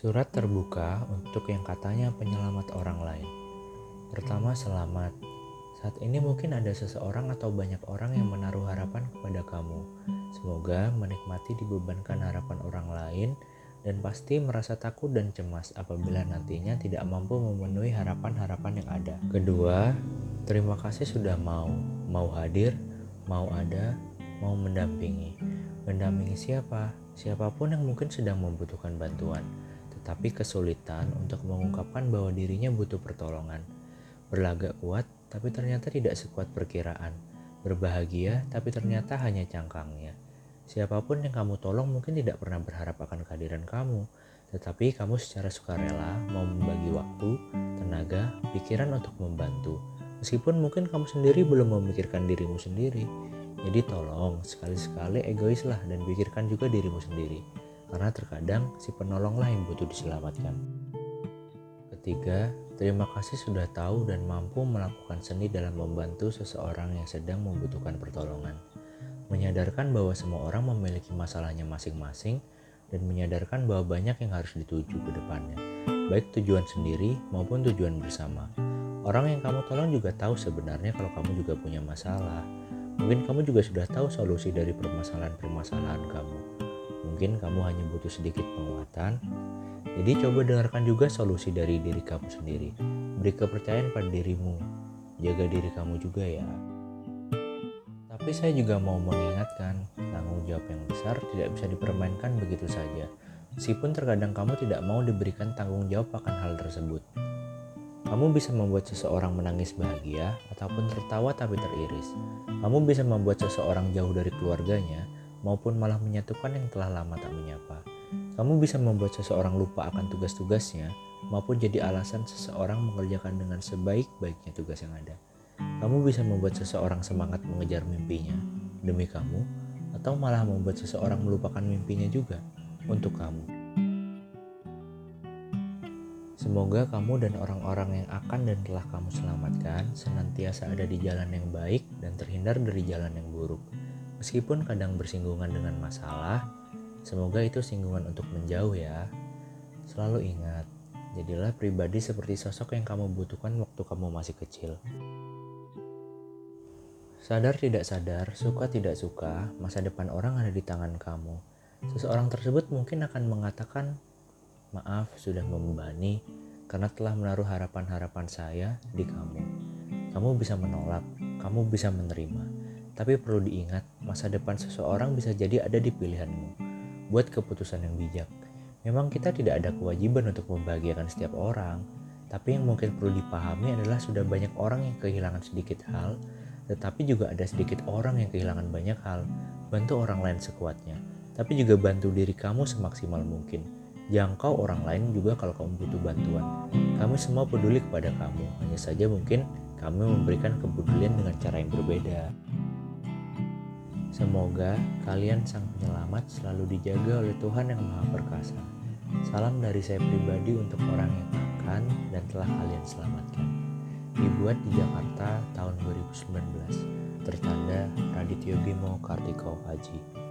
Surat terbuka untuk yang katanya penyelamat orang lain. Pertama, selamat. Saat ini mungkin ada seseorang atau banyak orang yang menaruh harapan kepada kamu. Semoga menikmati dibebankan harapan orang lain dan pasti merasa takut dan cemas apabila nantinya tidak mampu memenuhi harapan-harapan yang ada. Kedua, terima kasih sudah mau, mau hadir, mau ada, mau mendampingi. Mendampingi siapa? Siapa pun yang mungkin sedang membutuhkan bantuan, tetapi kesulitan untuk mengungkapkan bahwa dirinya butuh pertolongan. Berlagak kuat, tapi ternyata tidak sekuat perkiraan. Berbahagia, tapi ternyata hanya cangkangnya. Siapa pun yang kamu tolong mungkin tidak pernah berharap akan kehadiran kamu, tetapi kamu secara sukarela mau membagi waktu, tenaga, pikiran untuk membantu. Meskipun mungkin kamu sendiri belum memikirkan dirimu sendiri. Jadi tolong sekali-sekali egoislah dan pikirkan juga dirimu sendiri. Karena terkadang si penolonglah yang butuh diselamatkan. Ketiga, terima kasih sudah tahu dan mampu melakukan seni dalam membantu seseorang yang sedang membutuhkan pertolongan menyadarkan bahwa semua orang memiliki masalahnya masing-masing dan menyadarkan bahwa banyak yang harus dituju ke depannya, baik tujuan sendiri maupun tujuan bersama. Orang yang kamu tolong juga tahu sebenarnya kalau kamu juga punya masalah. Mungkin kamu juga sudah tahu solusi dari permasalahan-permasalahan kamu. Mungkin kamu hanya butuh sedikit penguatan. Jadi coba dengarkan juga solusi dari diri kamu sendiri. Beri kepercayaan pada dirimu. Jaga diri kamu juga ya. Tapi saya juga mau mengingatkan, tanggung jawab yang besar tidak bisa dipermainkan begitu saja. Meskipun terkadang kamu tidak mau diberikan tanggung jawab akan hal tersebut. Kamu bisa membuat seseorang menangis bahagia ataupun tertawa tapi teriris. Kamu bisa membuat seseorang jauh dari keluarganya maupun malah menyatukan yang telah lama tak menyapa. Kamu bisa membuat seseorang lupa akan tugas-tugasnya maupun jadi alasan seseorang mengerjakan dengan sebaik-baiknya tugas yang ada. Kamu bisa membuat seseorang semangat mengejar mimpinya demi kamu, atau malah membuat seseorang melupakan mimpinya juga untuk kamu. Semoga kamu dan orang-orang yang akan dan telah kamu selamatkan senantiasa ada di jalan yang baik dan terhindar dari jalan yang buruk. Meskipun kadang bersinggungan dengan masalah, semoga itu singgungan untuk menjauh ya. Selalu ingat, jadilah pribadi seperti sosok yang kamu butuhkan waktu kamu masih kecil. Sadar tidak sadar, suka tidak suka, masa depan orang ada di tangan kamu. Seseorang tersebut mungkin akan mengatakan, "Maaf, sudah membebani karena telah menaruh harapan-harapan saya di kamu." Kamu bisa menolak, kamu bisa menerima, tapi perlu diingat, masa depan seseorang bisa jadi ada di pilihanmu. Buat keputusan yang bijak. Memang kita tidak ada kewajiban untuk membahagiakan setiap orang, tapi yang mungkin perlu dipahami adalah sudah banyak orang yang kehilangan sedikit hal tetapi juga ada sedikit orang yang kehilangan banyak hal. Bantu orang lain sekuatnya, tapi juga bantu diri kamu semaksimal mungkin. Jangkau orang lain juga kalau kamu butuh bantuan. Kami semua peduli kepada kamu, hanya saja mungkin kami memberikan kepedulian dengan cara yang berbeda. Semoga kalian sang penyelamat selalu dijaga oleh Tuhan yang Maha Perkasa. Salam dari saya pribadi untuk orang yang akan dan telah kalian selamatkan. Dibuat di Jakarta tahun 2019 tertanda Radityo Bimo Kartiko Haji